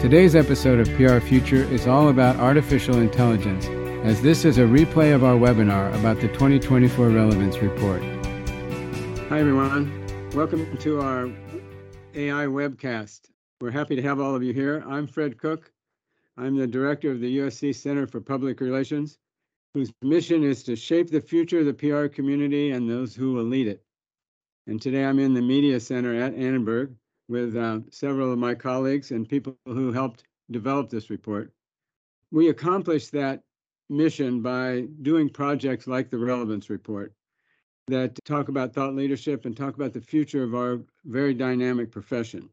Today's episode of PR Future is all about artificial intelligence, as this is a replay of our webinar about the 2024 Relevance Report. Hi, everyone. Welcome to our AI webcast. We're happy to have all of you here. I'm Fred Cook. I'm the director of the USC Center for Public Relations, whose mission is to shape the future of the PR community and those who will lead it. And today I'm in the Media Center at Annenberg with uh, several of my colleagues and people who helped develop this report. We accomplished that mission by doing projects like the Relevance Report that talk about thought leadership and talk about the future of our very dynamic profession.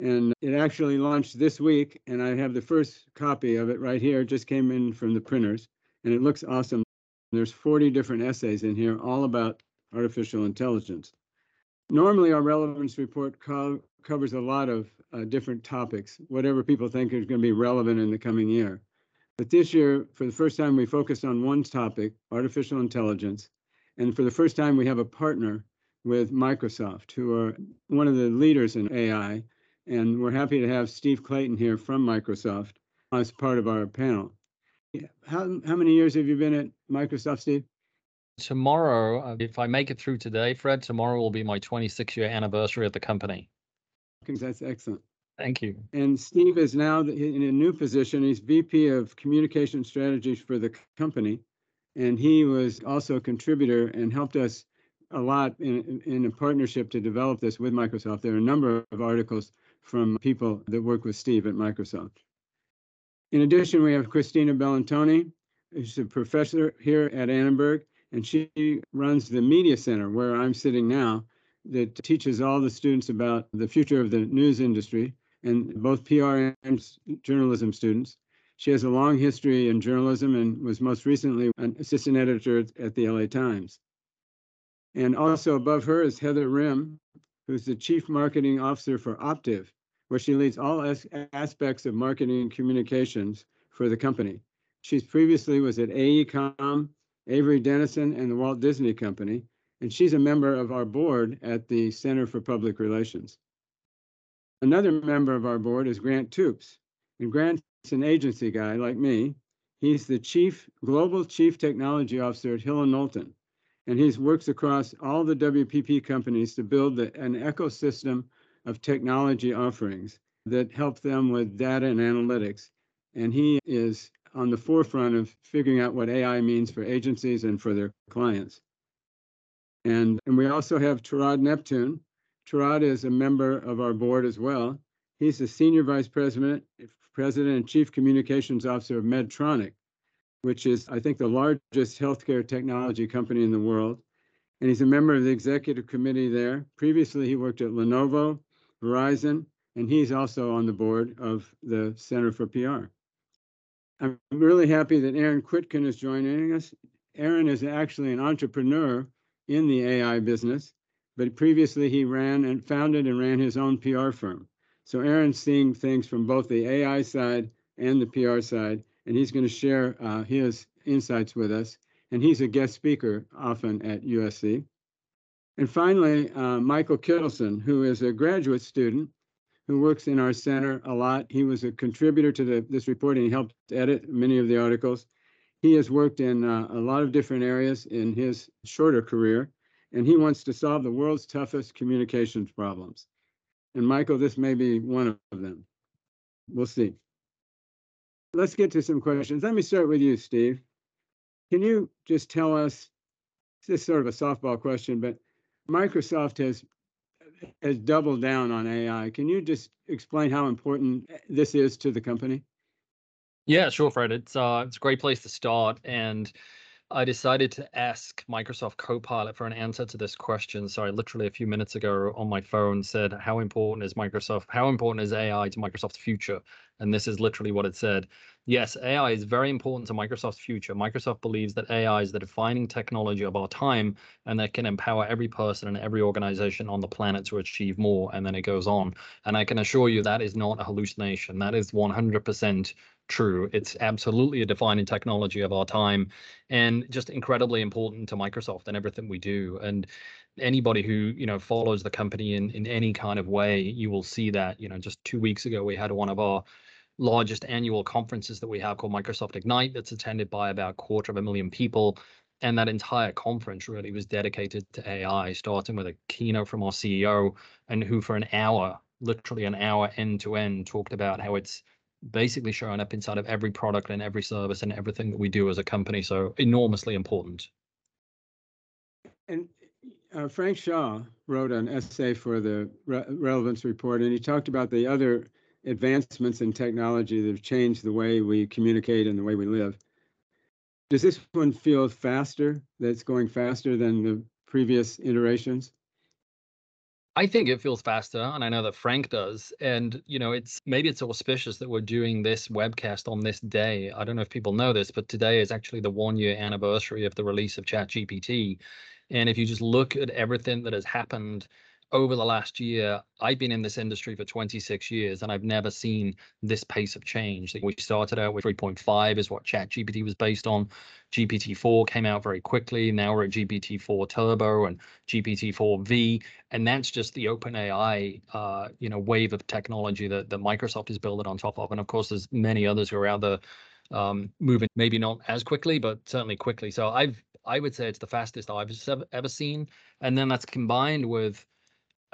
And it actually launched this week, and I have the first copy of it right here. It just came in from the printers, and it looks awesome. There's 40 different essays in here, all about artificial intelligence. Normally, our relevance report co covers a lot of uh, different topics, whatever people think is going to be relevant in the coming year. But this year, for the first time, we focused on one topic, artificial intelligence. And for the first time, we have a partner with Microsoft, who are one of the leaders in AI. And we're happy to have Steve Clayton here from Microsoft as part of our panel. How, how many years have you been at Microsoft, Steve? tomorrow, uh, if I make it through today, Fred, tomorrow will be my 26 year anniversary at the company. That's excellent. Thank you. And Steve is now in a new position. He's VP of Communication Strategies for the company. And he was also a contributor and helped us a lot in, in a partnership to develop this with Microsoft. There are a number of articles from people that work with Steve at Microsoft. In addition, we have Christina Bellantoni, who's a professor here at Annenberg and she runs the media center where I'm sitting now that teaches all the students about the future of the news industry and both PR and journalism students. She has a long history in journalism and was most recently an assistant editor at the LA Times. And also above her is Heather Rim, who's the chief marketing officer for Optiv, where she leads all as aspects of marketing and communications for the company. She's previously was at AECOM Avery Dennison and the Walt Disney Company, and she's a member of our board at the Center for Public Relations. Another member of our board is Grant Toups, and Grant's an agency guy like me. He's the chief global chief technology officer at Hill and Knowlton, and he works across all the WPP companies to build the, an ecosystem of technology offerings that help them with data and analytics. And he is on the forefront of figuring out what AI means for agencies and for their clients. And, and we also have Torod Neptune. Torod is a member of our board as well. He's the Senior Vice President, President and Chief Communications Officer of Medtronic, which is, I think, the largest healthcare technology company in the world. And he's a member of the executive committee there. Previously, he worked at Lenovo, Verizon, and he's also on the board of the Center for PR. I'm really happy that Aaron Kwittken is joining us. Aaron is actually an entrepreneur in the AI business, but previously he ran and founded and ran his own PR firm. So Aaron's seeing things from both the AI side and the PR side, and he's going to share uh, his insights with us. And he's a guest speaker often at USC. And finally, uh, Michael Kittleson, who is a graduate student who works in our center a lot. He was a contributor to the, this report and he helped edit many of the articles. He has worked in uh, a lot of different areas in his shorter career, and he wants to solve the world's toughest communications problems. And Michael, this may be one of them. We'll see. Let's get to some questions. Let me start with you, Steve. Can you just tell us, this is sort of a softball question, but Microsoft has has doubled down on AI. Can you just explain how important this is to the company? Yeah, sure, Fred. It's uh, it's a great place to start, and I decided to ask Microsoft Copilot for an answer to this question. So I literally a few minutes ago on my phone said, "How important is Microsoft? How important is AI to Microsoft's future?" And this is literally what it said. Yes, AI is very important to Microsoft's future. Microsoft believes that AI is the defining technology of our time and that can empower every person and every organization on the planet to achieve more. And then it goes on. And I can assure you that is not a hallucination. That is 100% true. It's absolutely a defining technology of our time and just incredibly important to Microsoft and everything we do. And anybody who you know follows the company in in any kind of way, you will see that. You know, just two weeks ago we had one of our largest annual conferences that we have called Microsoft Ignite that's attended by about a quarter of a million people. And that entire conference really was dedicated to AI, starting with a keynote from our CEO, and who for an hour, literally an hour end to end, talked about how it's basically showing up inside of every product and every service and everything that we do as a company. So enormously important. And uh, Frank Shaw wrote an essay for the Re- Relevance Report, and he talked about the other advancements in technology that have changed the way we communicate and the way we live. Does this one feel faster? That's going faster than the previous iterations? I think it feels faster, and I know that Frank does. And you know, it's maybe it's auspicious that we're doing this webcast on this day. I don't know if people know this, but today is actually the one year anniversary of the release of ChatGPT. And if you just look at everything that has happened over the last year, I've been in this industry for 26 years and I've never seen this pace of change. We started out with 3.5 is what ChatGPT was based on. GPT-4 came out very quickly. Now we're at GPT-4 Turbo and GPT-4V, and that's just the OpenAI, uh, you know, wave of technology that, that Microsoft is building on top of. And of course, there's many others who are out there um, moving, maybe not as quickly, but certainly quickly. So I've I would say it's the fastest I've ever, ever seen, and then that's combined with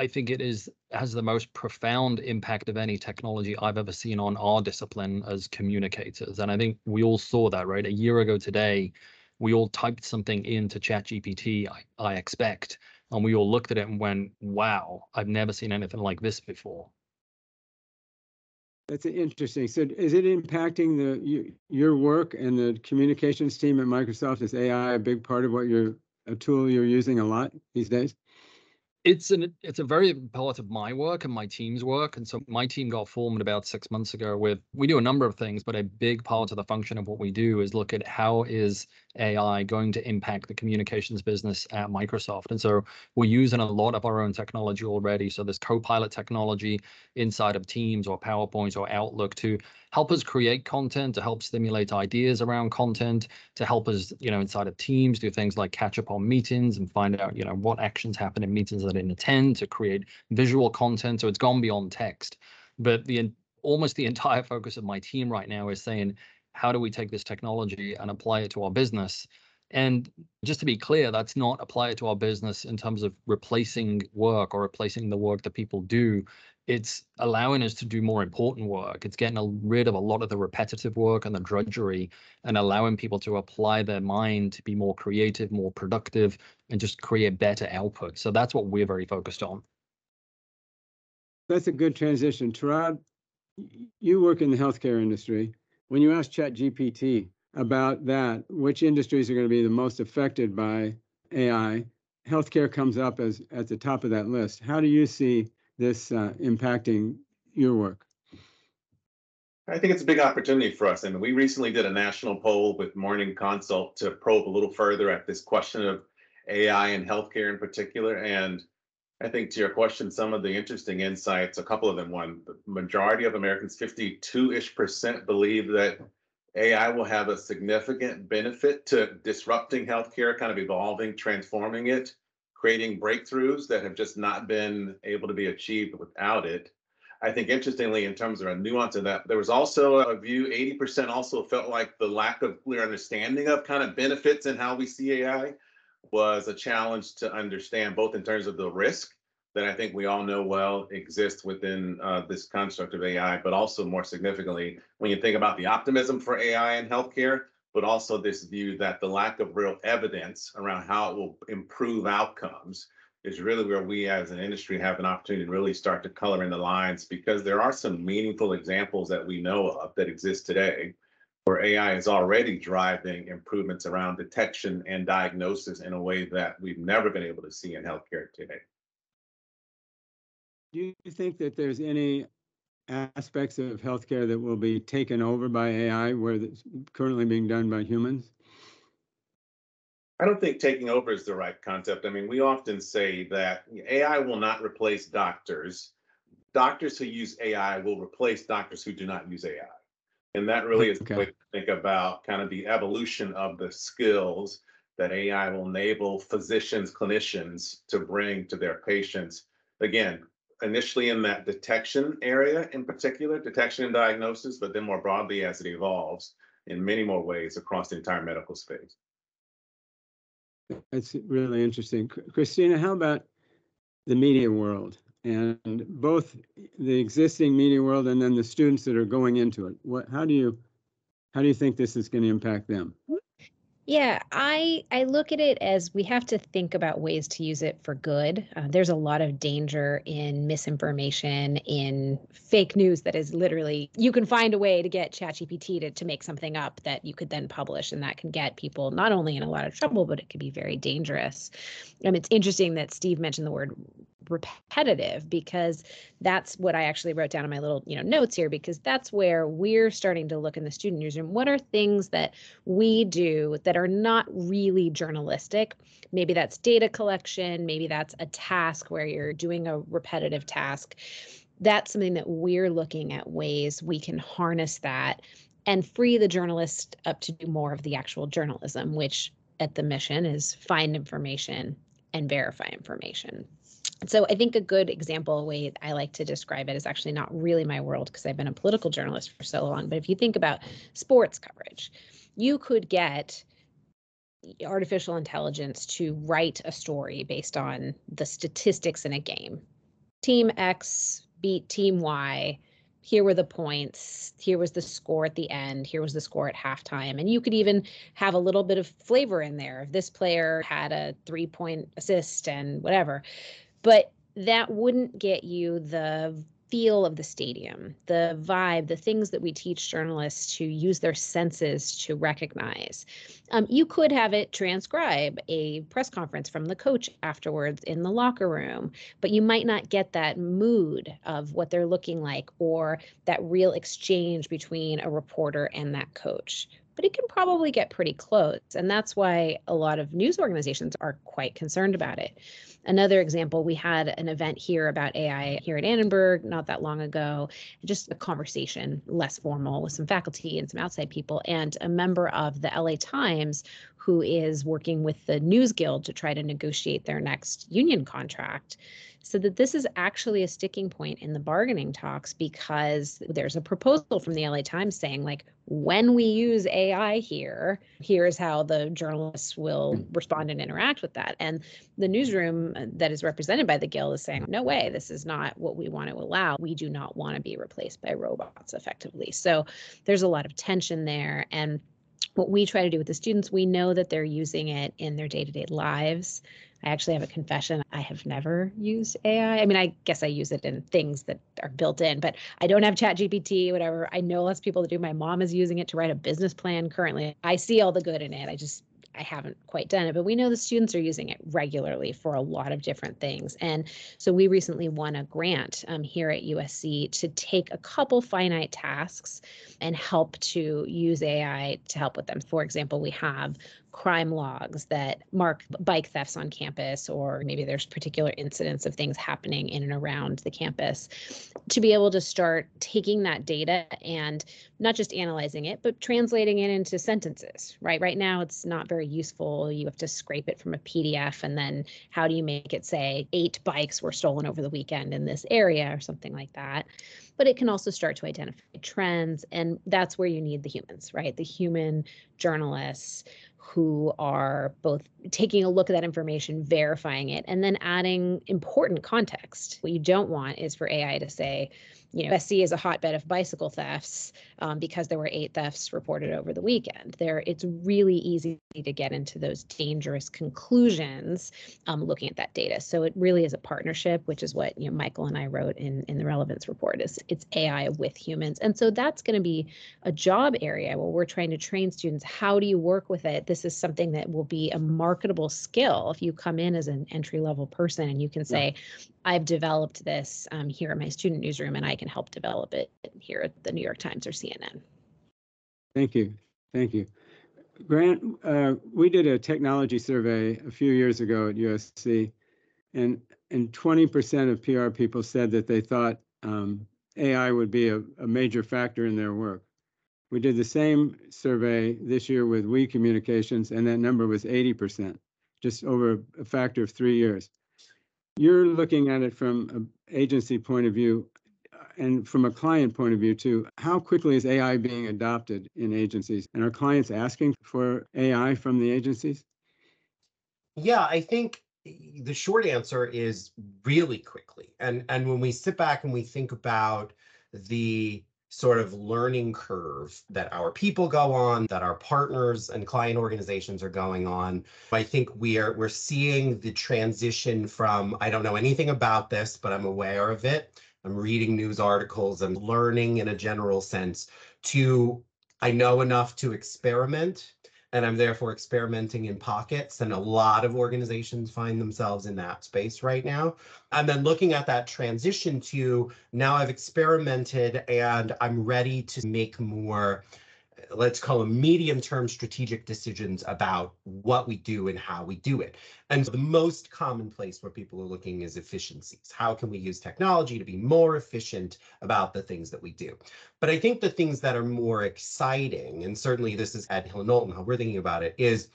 I think it is has the most profound impact of any technology I've ever seen on our discipline as communicators. And I think we all saw that, right? A year ago today, we all typed something into ChatGPT, I, I expect, and we all looked at it and went, wow, I've never seen anything like this before. That's interesting. So, is it impacting the your work and the communications team at Microsoft? Is AI a big part of what you're a tool you're using a lot these days? It's an it's a very part of my work and my team's work and so my team got formed about six months ago with we do a number of things but a big part of the function of what we do is look at how is ai going to impact the communications business at microsoft. And so we're using a lot of our own technology already. So this copilot technology inside of teams or powerpoint or outlook to help us create content, to help stimulate ideas around content, to help us, you know, inside of teams do things like catch up on meetings and find out, you know, what actions happen in meetings that I didn't attend, to create visual content. So it's gone beyond text. But the almost the entire focus of my team right now is saying, how do we take this technology and apply it to our business? And just to be clear, that's not apply it to our business in terms of replacing work or replacing the work that people do it's allowing us to do more important work. It's getting rid of a lot of the repetitive work and the drudgery and allowing people to apply their mind to be more creative, more productive, and just create better output. So that's what we're very focused on. That's a good transition. Torod, you work in the healthcare industry. When you ask ChatGPT about that, which industries are going to be the most affected by AI, healthcare comes up as at the top of that list. How do you see this uh, impacting your work? I think it's a big opportunity for us. And we recently did a national poll with Morning Consult to probe a little further at this question of AI and healthcare in particular. And I think to your question, some of the interesting insights, a couple of them. One, the majority of Americans, 52 ish percent, believe that AI will have a significant benefit to disrupting healthcare, kind of evolving, transforming it creating breakthroughs that have just not been able to be achieved without it. I think interestingly, in terms of a nuance of that, there was also a view 80% also felt like the lack of clear understanding of kind of benefits and how we see AI was a challenge to understand, both in terms of the risk that I think we all know well exists within uh, this construct of AI, but also more significantly, when you think about the optimism for AI in healthcare, but also this view that the lack of real evidence around how it will improve outcomes is really where we as an industry have an opportunity to really start to color in the lines because there are some meaningful examples that we know of that exist today where AI is already driving improvements around detection and diagnosis in a way that we've never been able to see in healthcare today. Do you think that there's any aspects of healthcare that will be taken over by AI where it's currently being done by humans? I don't think taking over is the right concept. I mean, we often say that AI will not replace doctors. Doctors who use AI will replace doctors who do not use AI. And that really is okay. the way to think about kind of the evolution of the skills that AI will enable physicians, clinicians to bring to their patients. Again, initially in that detection area in particular, detection and diagnosis, but then more broadly as it evolves in many more ways across the entire medical space. That's really interesting. Christina, how about the media world and both the existing media world and then the students that are going into it? What, how do you, how do you think this is going to impact them? Yeah, I I look at it as we have to think about ways to use it for good. Uh, there's a lot of danger in misinformation, in fake news that is literally you can find a way to get ChatGPT to to make something up that you could then publish, and that can get people not only in a lot of trouble, but it could be very dangerous. And it's interesting that Steve mentioned the word repetitive because that's what I actually wrote down in my little, you know, notes here because that's where we're starting to look in the student newsroom. What are things that we do that are not really journalistic? Maybe that's data collection, maybe that's a task where you're doing a repetitive task. That's something that we're looking at ways we can harness that and free the journalist up to do more of the actual journalism, which at the mission is find information and verify information. So I think a good example way I like to describe it is actually not really my world because I've been a political journalist for so long. But if you think about sports coverage, you could get artificial intelligence to write a story based on the statistics in a game. Team X beat team Y. Here were the points. Here was the score at the end. Here was the score at halftime. And you could even have a little bit of flavor in there. If this player had a three point assist and whatever but that wouldn't get you the feel of the stadium, the vibe, the things that we teach journalists to use their senses to recognize. Um, you could have it transcribe a press conference from the coach afterwards in the locker room, but you might not get that mood of what they're looking like or that real exchange between a reporter and that coach but it can probably get pretty close. And that's why a lot of news organizations are quite concerned about it. Another example, we had an event here about AI here at Annenberg not that long ago, just a conversation, less formal, with some faculty and some outside people. And a member of the LA Times who is working with the News Guild to try to negotiate their next union contract so that this is actually a sticking point in the bargaining talks because there's a proposal from the LA Times saying like when we use AI here, here's how the journalists will respond and interact with that. And the newsroom that is represented by the Guild is saying, no way, this is not what we want to allow. We do not want to be replaced by robots effectively. So there's a lot of tension there. And what we try to do with the students, we know that they're using it in their day to day lives. I actually have a confession. I have never used AI. I mean, I guess I use it in things that are built in, but I don't have Chat GPT, whatever. I know of people that do. My mom is using it to write a business plan currently. I see all the good in it. I just I haven't quite done it, but we know the students are using it regularly for a lot of different things. And so we recently won a grant um, here at USC to take a couple finite tasks and help to use AI to help with them. For example, we have crime logs that mark bike thefts on campus, or maybe there's particular incidents of things happening in and around the campus, to be able to start taking that data and not just analyzing it, but translating it into sentences, right? Right now, it's not very useful. You have to scrape it from a PDF, and then how do you make it say eight bikes were stolen over the weekend in this area or something like that? But it can also start to identify trends, and that's where you need the humans, right? The human journalists who are both taking a look at that information, verifying it, and then adding important context. What you don't want is for AI to say, you know, SC is a hotbed of bicycle thefts um, because there were eight thefts reported over the weekend. There, it's really easy to get into those dangerous conclusions um, looking at that data. So it really is a partnership, which is what you know Michael and I wrote in in the relevance report. Is it's AI with humans, and so that's going to be a job area where we're trying to train students. How do you work with it? This is something that will be a marketable skill if you come in as an entry level person and you can say. I've developed this um, here at my student newsroom and I can help develop it here at the New York Times or CNN. Thank you. Thank you. Grant, uh, we did a technology survey a few years ago at USC, and and 20% of PR people said that they thought um, AI would be a, a major factor in their work. We did the same survey this year with We Communications, and that number was 80%, just over a factor of three years. You're looking at it from an agency point of view uh, and from a client point of view too. How quickly is AI being adopted in agencies? And are clients asking for AI from the agencies? Yeah, I think the short answer is really quickly. And and when we sit back and we think about the sort of learning curve that our people go on, that our partners and client organizations are going on. I think we are we're seeing the transition from I don't know anything about this, but I'm aware of it. I'm reading news articles and learning in a general sense to I know enough to experiment and I'm therefore experimenting in pockets. And a lot of organizations find themselves in that space right now. And then looking at that transition to now I've experimented and I'm ready to make more let's call them medium term strategic decisions about what we do and how we do it. And the most common place where people are looking is efficiencies. How can we use technology to be more efficient about the things that we do? But I think the things that are more exciting, and certainly this is at Hill & Knowlton, how we're thinking about it, is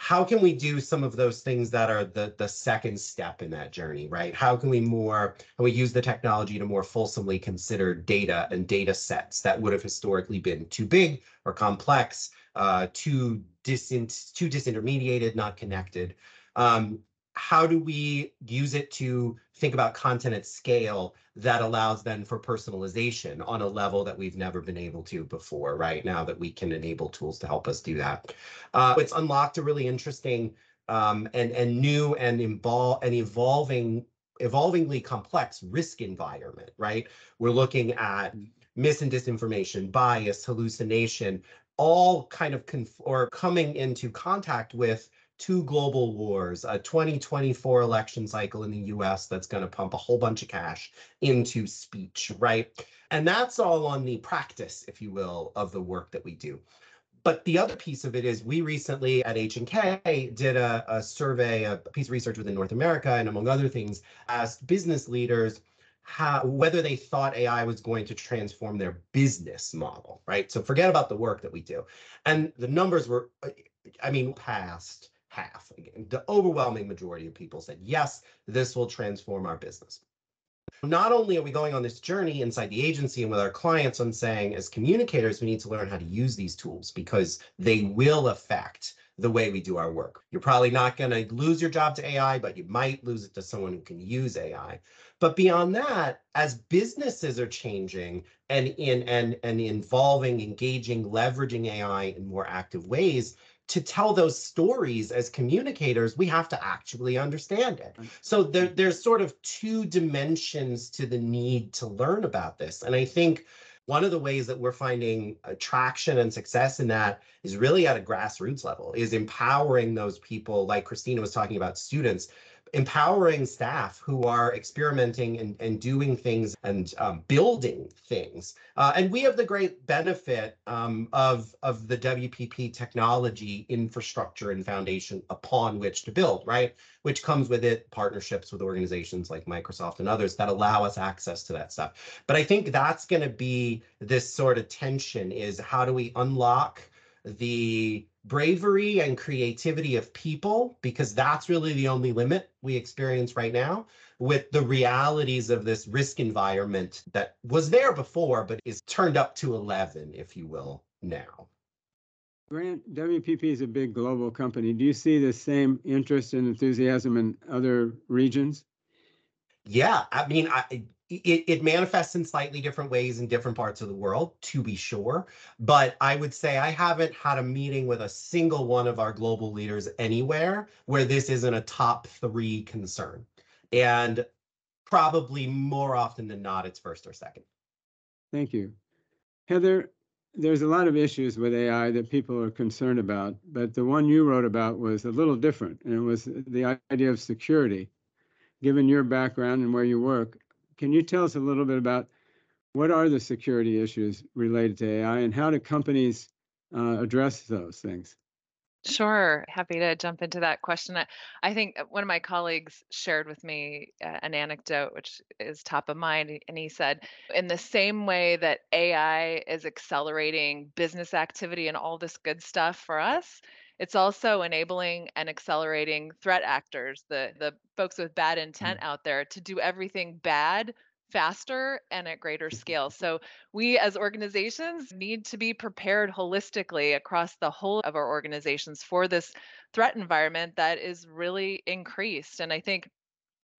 how can we do some of those things that are the the second step in that journey right? How can we more can we use the technology to more fulsomely consider data and data sets that would have historically been too big or complex uh, too disint too disintermediated not connected? Um, how do we use it to think about content at scale that allows then for personalization on a level that we've never been able to before, right? Now that we can enable tools to help us do that. Uh, it's unlocked a really interesting um, and, and new and, invol- and evolving evolvingly complex risk environment, right? We're looking at mis and disinformation, bias, hallucination, all kind of conf- or coming into contact with two global wars, a 2024 election cycle in the US that's going to pump a whole bunch of cash into speech, right? And that's all on the practice, if you will, of the work that we do. But the other piece of it is we recently at H&K did a, a survey, a piece of research within North America, and among other things, asked business leaders how, whether they thought AI was going to transform their business model, right? So forget about the work that we do. And the numbers were, I mean, past half. The overwhelming majority of people said, yes, this will transform our business. Not only are we going on this journey inside the agency and with our clients on saying, as communicators, we need to learn how to use these tools because they will affect the way we do our work. You're probably not going to lose your job to AI, but you might lose it to someone who can use AI. But beyond that, as businesses are changing and in and and involving, engaging, leveraging AI in more active ways, to tell those stories as communicators, we have to actually understand it. So there, there's sort of two dimensions to the need to learn about this. And I think one of the ways that we're finding traction and success in that is really at a grassroots level, is empowering those people, like Christina was talking about students, empowering staff who are experimenting and, and doing things and um, building things. Uh, and we have the great benefit um, of, of the WPP technology infrastructure and foundation upon which to build, right? Which comes with it partnerships with organizations like Microsoft and others that allow us access to that stuff. But I think that's going to be this sort of tension is how do we unlock the bravery and creativity of people, because that's really the only limit we experience right now, with the realities of this risk environment that was there before, but is turned up to 11, if you will, now. Grant, WPP is a big global company. Do you see the same interest and enthusiasm in other regions? Yeah, I mean, I, it, it manifests in slightly different ways in different parts of the world, to be sure. But I would say I haven't had a meeting with a single one of our global leaders anywhere where this isn't a top three concern. And probably more often than not, it's first or second. Thank you. Heather, there's a lot of issues with AI that people are concerned about, but the one you wrote about was a little different, and it was the idea of security. Given your background and where you work, can you tell us a little bit about what are the security issues related to AI and how do companies uh, address those things? Sure. Happy to jump into that question. I, think uh, one of my colleagues shared with me uh, an anecdote, which is top of mind. And he said, in the same way that AI is accelerating business activity and all this good stuff for us, it's also enabling and accelerating threat actors, the, the folks with bad mm. intent out there, to do everything bad faster and at greater mm-hmm. scale. So, we as organizations need to be prepared holistically across the whole of our organizations for this threat environment that is really increased. And I think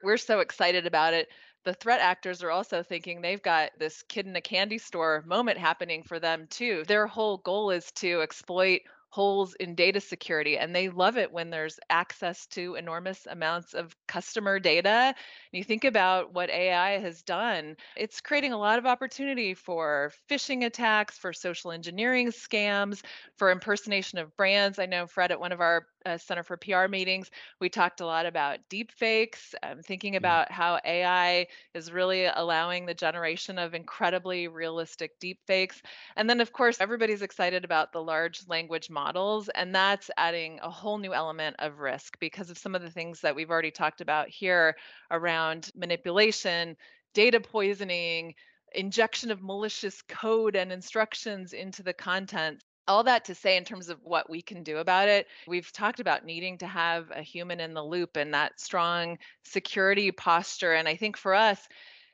we're so excited about it. The threat actors are also thinking they've got this kid in a candy store moment happening for them too. Their whole goal is to exploit holes in data security and they love it when there's access to enormous amounts of customer data. And you think about what ai has done it's creating a lot of opportunity for phishing attacks for social engineering scams for impersonation of brands. I know fred at one of our uh, center for pr meetings we talked a lot about deep fakes um, thinking about how ai is really allowing the generation of incredibly realistic deep fakes and then of course everybody's excited about the large language models. And that's adding a whole new element of risk because of some of the things that we've already talked about here around manipulation, data poisoning, injection of malicious code and instructions into the content all that to say in terms of what we can do about it we've talked about needing to have a human in the loop and that strong security posture and i think for us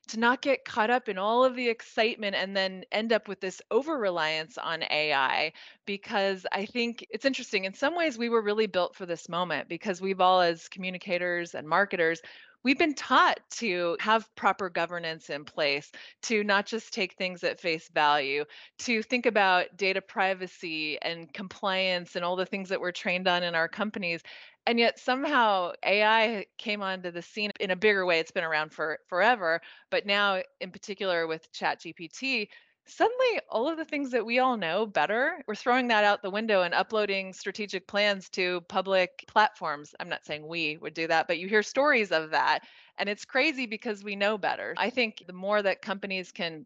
to not get caught up in all of the excitement and then end up with this over reliance on AI. Because I think it's interesting. In some ways, we were really built for this moment because we've all, as communicators and marketers, we've been taught to have proper governance in place, to not just take things at face value, to think about data privacy and compliance and all the things that we're trained on in our companies and yet somehow AI came onto the scene in a bigger way. It's been around for forever, but now, in particular with ChatGPT, suddenly all of the things that we all know better, we're throwing that out the window and uploading strategic plans to public platforms. I'm not saying we would do that, but you hear stories of that. And it's crazy because we know better. I think the more that companies can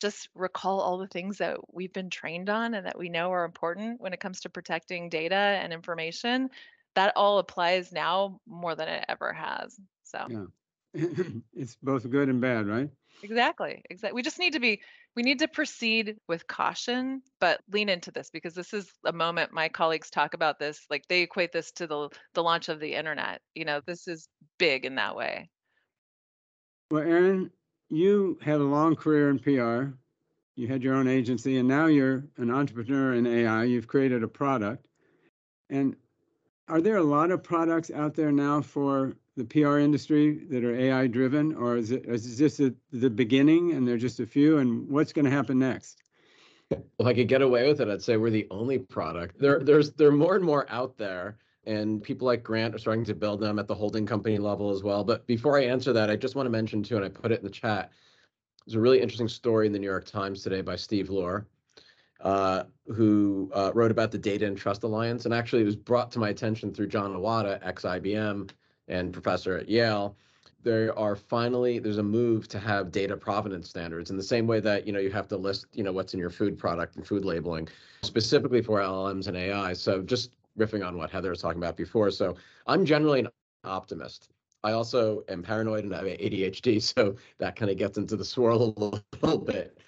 just recall all the things that we've been trained on and that we know are important when it comes to protecting data and information, that all applies now more than it ever has. So Yeah. It's both good and bad, right? exactly, exactly. We just need to be we need to proceed with caution, but lean into this because this is a moment my colleagues talk about this. Like they equate this to the the launch of the internet. You know, this is big in that way. Well, Aaron, you had a long career in PR. You had your own agency, and now you're an entrepreneur in AI. You've created a product. And are there a lot of products out there now for the PR industry that are AI driven, or is it is this the, the beginning and there are just a few? And what's going to happen next? If I could get away with it, I'd say we're the only product. There, there's there are more and more out there, and people like Grant are starting to build them at the holding company level as well. But before I answer that, I just want to mention too, and I put it in the chat. There's a really interesting story in the New York Times today by Steve Lohr, uh, who uh, wrote about the Data and Trust Alliance. And actually, it was brought to my attention through Jon Iwata, ex IBM and professor at Yale. There are finally there's a move to have data provenance standards in the same way that you know you have to list you know what's in your food product and food labeling, specifically for LLMs and AI. So just riffing on what Heather was talking about before. So I'm generally an optimist. I also am paranoid and I have ADHD, so that kind of gets into the swirl a little bit.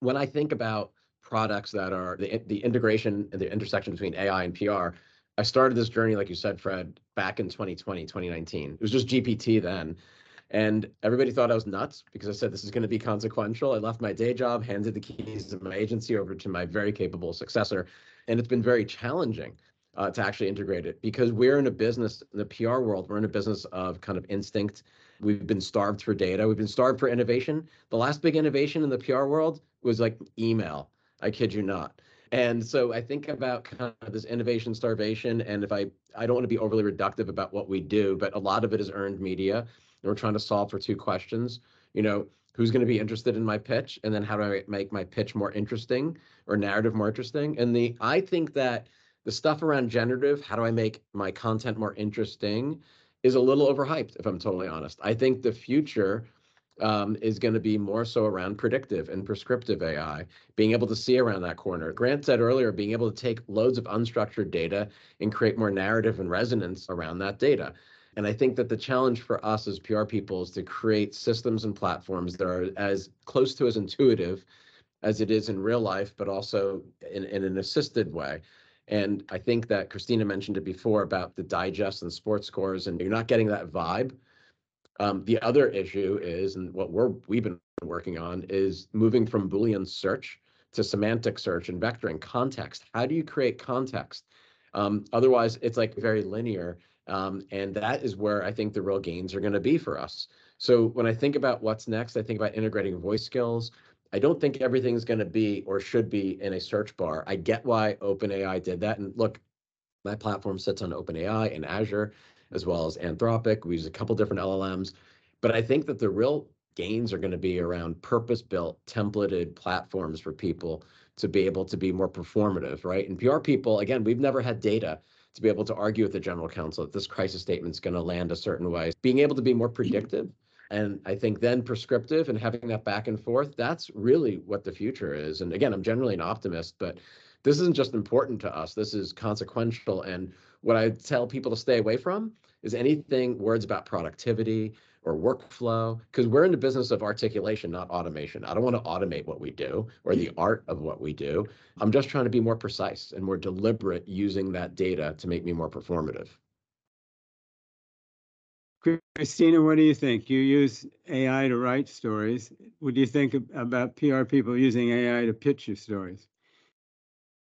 When I think about products that are the, the integration and the intersection between AI and PR. I started this journey, like you said, Fred, back in 2020, 2019. It was just GPT then. And everybody thought I was nuts because I said this is going to be consequential. I left my day job, handed the keys of my agency over to my very capable successor. And it's been very challenging uh, to actually integrate it because we're in a business, in the PR world, we're in a business of kind of instinct. We've been starved for data, we've been starved for innovation. The last big innovation in the PR world was like email I kid you not. And so I think about kind of this innovation starvation. And if I, I don't want to be overly reductive about what we do, but a lot of it is earned media. And we're trying to solve for two questions. You know, who's going to be interested in my pitch? And then how do I make my pitch more interesting or narrative more interesting? And the, I think that the stuff around generative, how do I make my content more interesting, is a little overhyped, if I'm totally honest. I think the future um, is going to be more so around predictive and prescriptive AI, being able to see around that corner. Grant said earlier, being able to take loads of unstructured data and create more narrative and resonance around that data. And I think that the challenge for us as PR people is to create systems and platforms that are as close to as intuitive as it is in real life, but also in, in an assisted way. And I think that Christina mentioned it before about the digest and sports scores, and you're not getting that vibe. Um, the other issue is, and what we're we've been working on is moving from Boolean search to semantic search and vectoring context. How do you create context? Um, otherwise, it's like very linear, um, and that is where I think the real gains are going to be for us. So when I think about what's next, I think about integrating voice skills. I don't think everything's going to be or should be in a search bar. I get why OpenAI did that. And look, my platform sits on OpenAI and Azure, as well as Anthropic. We use a couple different LLMs. But I think that the real gains are going to be around purpose built, templated platforms for people to be able to be more performative, right? And PR people, again, we've never had data to be able to argue with the general counsel that this crisis statement is going to land a certain way. Being able to be more predictive and I think then prescriptive and having that back and forth, that's really what the future is. And again, I'm generally an optimist, but this isn't just important to us. This is consequential. And what I tell people to stay away from is anything words about productivity or workflow, because we're in the business of articulation, not automation. I don't want to automate what we do or the mm. art of what we do. I'm just trying to be more precise and more deliberate using that data to make me more performative. Christina, what do you think? You use AI to write stories. What do you think about PR people using AI to pitch your stories?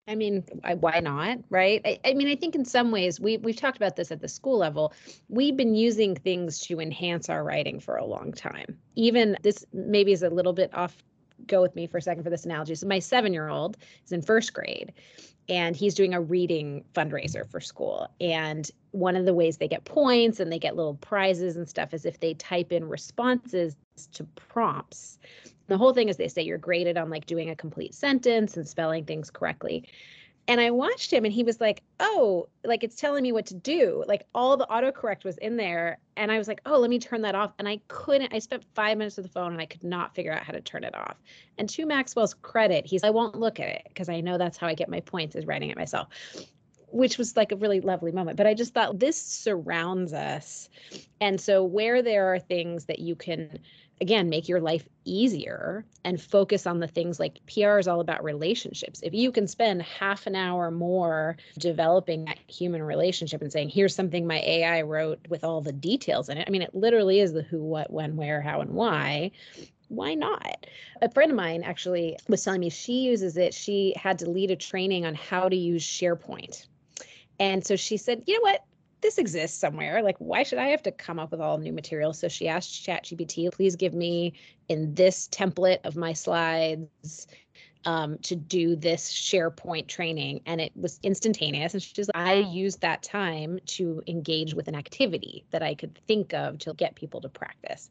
I mean, why not, right? I, I, mean, I think in some ways we we've talked about this at the school level. We've been using things to enhance our writing for a long time. Even this maybe is a little bit off. Go with me for a second for this analogy. So my seven-year-old is in first grade, and he's doing a reading fundraiser for school. And one of the ways they get points and they get little prizes and stuff is if they type in responses to prompts. The whole thing is they say you're graded on like doing a complete sentence and spelling things correctly. And I watched him and he was like, oh, like it's telling me what to do. Like all the autocorrect was in there. And I was like, oh, let me turn that off. And I couldn't, I spent five minutes with the phone and I could not figure out how to turn it off. And to Maxwell's credit, he's, I won't look at it because I know that's how I get my points is writing it myself which was like a really lovely moment. But I just thought this surrounds us. And so, where there are things that you can again make your life easier and focus on the things like PR is all about relationships. If you can spend half an hour more developing that human relationship and saying, here's something my AI wrote with all the details in it. I mean, it literally is the who, what, when, where, how, and why. Why not? A friend of mine actually was telling me she uses it. She had to lead a training on how to use SharePoint. And so she said, you know what? This exists somewhere. Like, why should I have to come up with all new material? So she asked ChatGPT, please give me in this template of my slides um, to do this SharePoint training. And it was instantaneous. And she's like, I used that time to engage with an activity that I could think of to get people to practice.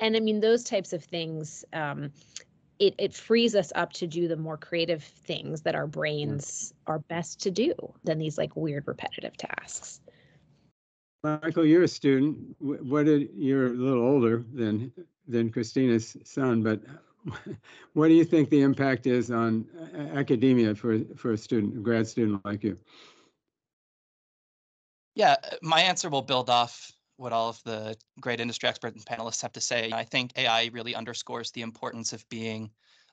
And I mean, those types of things, um, it, it frees us up to do the more creative things that our brains are best to do than these like weird repetitive tasks. Michael, you're a student. What did you're a little older than than Christina's son, but what do you think the impact is on academia for for a student, a grad student like you? Yeah, uh, my answer will build off what all of the great industry experts and panelists have to say. I think AI really underscores the importance of being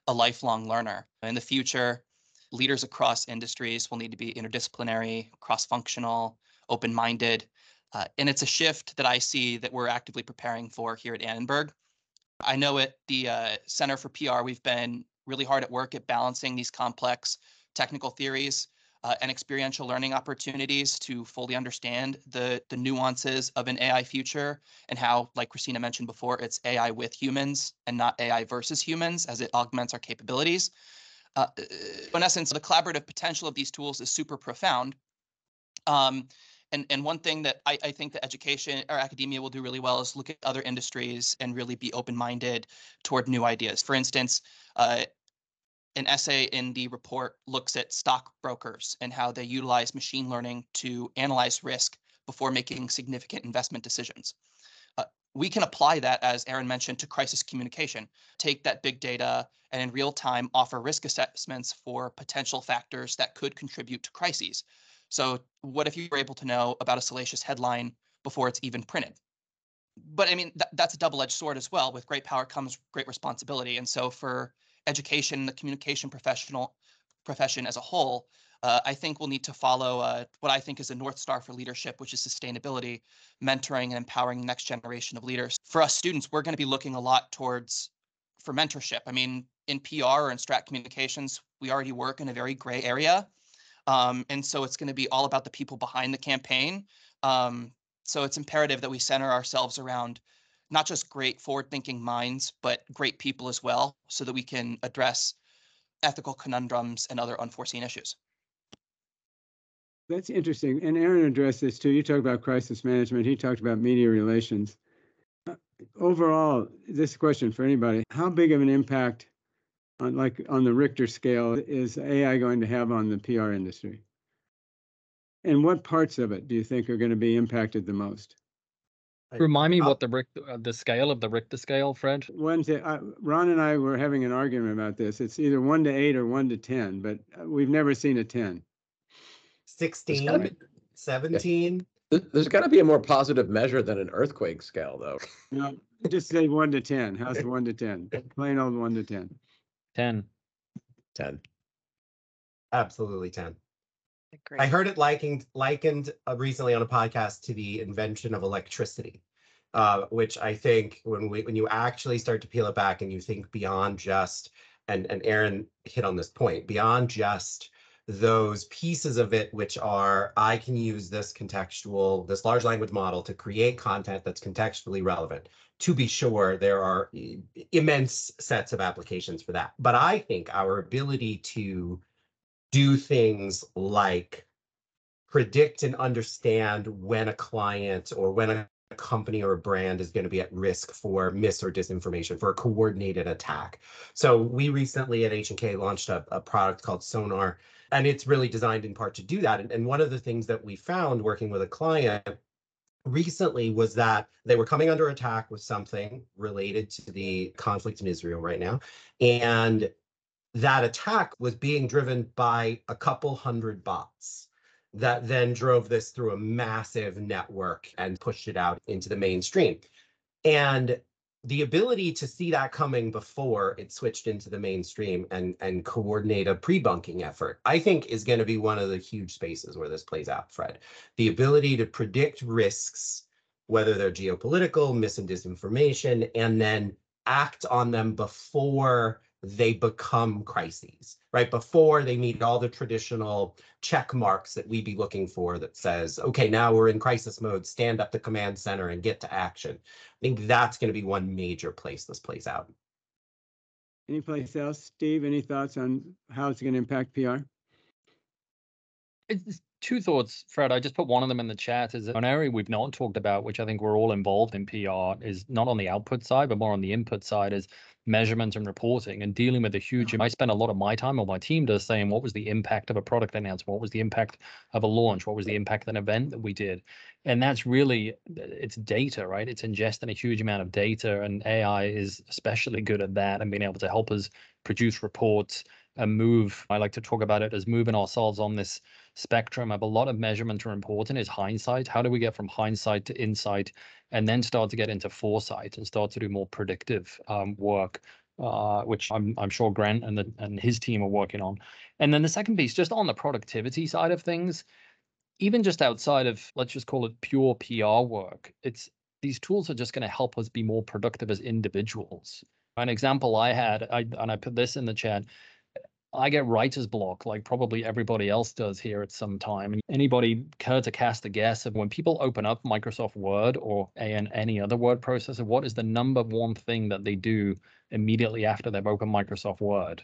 a lifelong learner. In the future, leaders across industries will need to be interdisciplinary, cross-functional, open-minded, uh, and it's a shift that I see that we're actively preparing for here at Annenberg. I know at the uh, Center for PR, we've been really hard at work at balancing these complex technical theories uh, and experiential learning opportunities to fully understand the, the nuances of an AI future and how, like Christina mentioned before, it's AI with humans and not AI versus humans as it augments our capabilities. Uh, in essence, the collaborative potential of these tools is super profound. Um, and and one thing that I, I think that education or academia will do really well is look at other industries and really be open-minded toward new ideas. For instance, uh, an essay in the report looks at stockbrokers and how they utilize machine learning to analyze risk before making significant investment decisions. Uh, we can apply that, as Aaron mentioned, to crisis communication. Take that big data and in real time offer risk assessments for potential factors that could contribute to crises. So, what if you were able to know about a salacious headline before it's even printed? But I mean, th- that's a double edged sword as well. With great power comes great responsibility. And so, for education, the communication professional profession as a whole, uh, I think we'll need to follow uh, what I think is a North Star for leadership, which is sustainability, mentoring, and empowering the next generation of leaders. For us students, we're going to be looking a lot towards for mentorship. I mean, in PR or in strat communications, we already work in a very gray area. Um, and so it's going to be all about the people behind the campaign. Um, so it's imperative that we center ourselves around not just great forward thinking minds, but great people as well, so that we can address ethical conundrums and other unforeseen issues. That's interesting. And Aaron addressed this too. You talked about crisis management. He talked about media relations. Uh, overall, this question for anybody: How big of an impact, on like on the Richter scale, is AI going to have on the PR industry? And what parts of it do you think are going to be impacted the most? Remind me I'll- what the Richter, uh, the scale of the Richter scale, Fred. One to uh, Ron and I were having an argument about this. It's either one to eight or one to ten, but uh, we've never seen a ten. 16, 17. Th- There's got to be a more positive measure than an earthquake scale, though. No, just say one to ten. How's one to ten? Plain old one to ten. 10. 10. Absolutely 10. I heard it likened likened uh, recently on a podcast to the invention of electricity, uh, which I think when we when you actually start to peel it back and you think beyond just and and Aaron hit on this point beyond just those pieces of it which are I can use this contextual this large language model to create content that's contextually relevant. To be sure, there are immense sets of applications for that, but I think our ability to do things like predict and understand when a client or when a company or a brand is going to be at risk for mis or disinformation for a coordinated attack. So we recently at H&K launched a, a product called Sonar and it's really designed in part to do that. And, and one of the things that we found working with a client recently was that they were coming under attack with something related to the conflict in Israel right now. And that attack was being driven by a couple hundred bots that then drove this through a massive network and pushed it out into the mainstream. And the ability to see that coming before it switched into the mainstream and and coordinate a pre-bunking effort, I think is going to be one of the huge spaces where this plays out, Fred. The ability to predict risks, whether they're geopolitical, mis and disinformation, and then act on them before they become crises, right? Before they meet all the traditional check marks that we'd be looking for that says, okay, now we're in crisis mode, stand up the command center and get to action. I think that's going to be one major place this plays out. Any place else? Steve, any thoughts on how it's going to impact PR? It's two thoughts, Fred. I just put one of them in the chat. Is an area we've not talked about, which I think we're all involved in PR, is not on the output side, but more on the input side, is measurement and reporting and dealing with the huge. I spend a lot of my time, or my team does, saying what was the impact of a product announcement, what was the impact of a launch, what was the impact of an event that we did, and that's really it's data, right? It's ingesting a huge amount of data, and AI is especially good at that and being able to help us produce reports and move. I like to talk about it as moving ourselves on this spectrum of a lot of measurement are important is hindsight. How do we get from hindsight to insight and then start to get into foresight and start to do more predictive um, work, uh, which I'm, I'm sure Grant and, the, and his team are working on. And then the second piece, just on the productivity side of things, even just outside of, let's just call it pure PR work, it's these tools are just going to help us be more productive as individuals. An example I had, I, and I put this in the chat, I get writer's block like probably everybody else does here at some time. And anybody care to cast a guess of when people open up Microsoft Word or AN, any other word processor, what is the number one thing that they do immediately after they've opened Microsoft Word?